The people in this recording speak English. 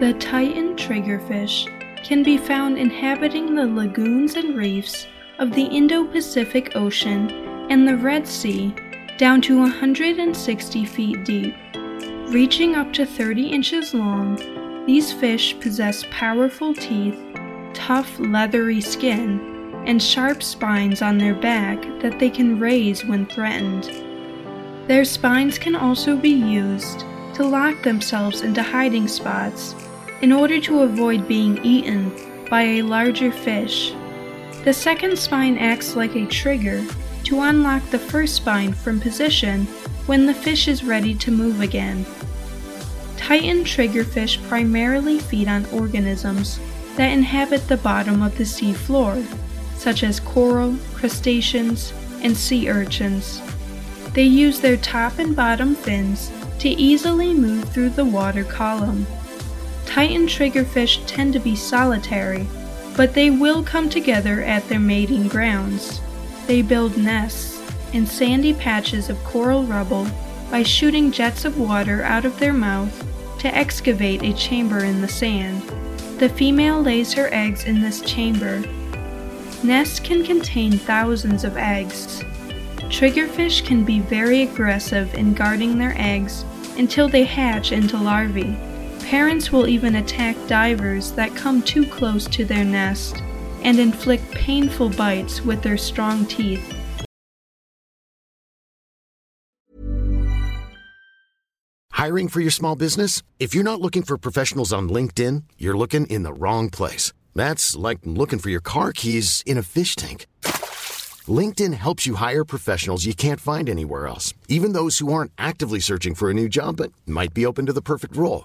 The Titan triggerfish can be found inhabiting the lagoons and reefs of the Indo-Pacific Ocean and the Red Sea down to 160 feet deep. Reaching up to 30 inches long, these fish possess powerful teeth, tough leathery skin, and sharp spines on their back that they can raise when threatened. Their spines can also be used to lock themselves into hiding spots in order to avoid being eaten by a larger fish. The second spine acts like a trigger to unlock the first spine from position when the fish is ready to move again. Titan triggerfish primarily feed on organisms that inhabit the bottom of the sea floor, such as coral, crustaceans, and sea urchins. They use their top and bottom fins to easily move through the water column. Titan triggerfish tend to be solitary, but they will come together at their mating grounds. They build nests in sandy patches of coral rubble by shooting jets of water out of their mouth to excavate a chamber in the sand. The female lays her eggs in this chamber. Nests can contain thousands of eggs. Triggerfish can be very aggressive in guarding their eggs until they hatch into larvae. Parents will even attack divers that come too close to their nest and inflict painful bites with their strong teeth. Hiring for your small business? If you're not looking for professionals on LinkedIn, you're looking in the wrong place. That's like looking for your car keys in a fish tank. LinkedIn helps you hire professionals you can't find anywhere else, even those who aren't actively searching for a new job but might be open to the perfect role.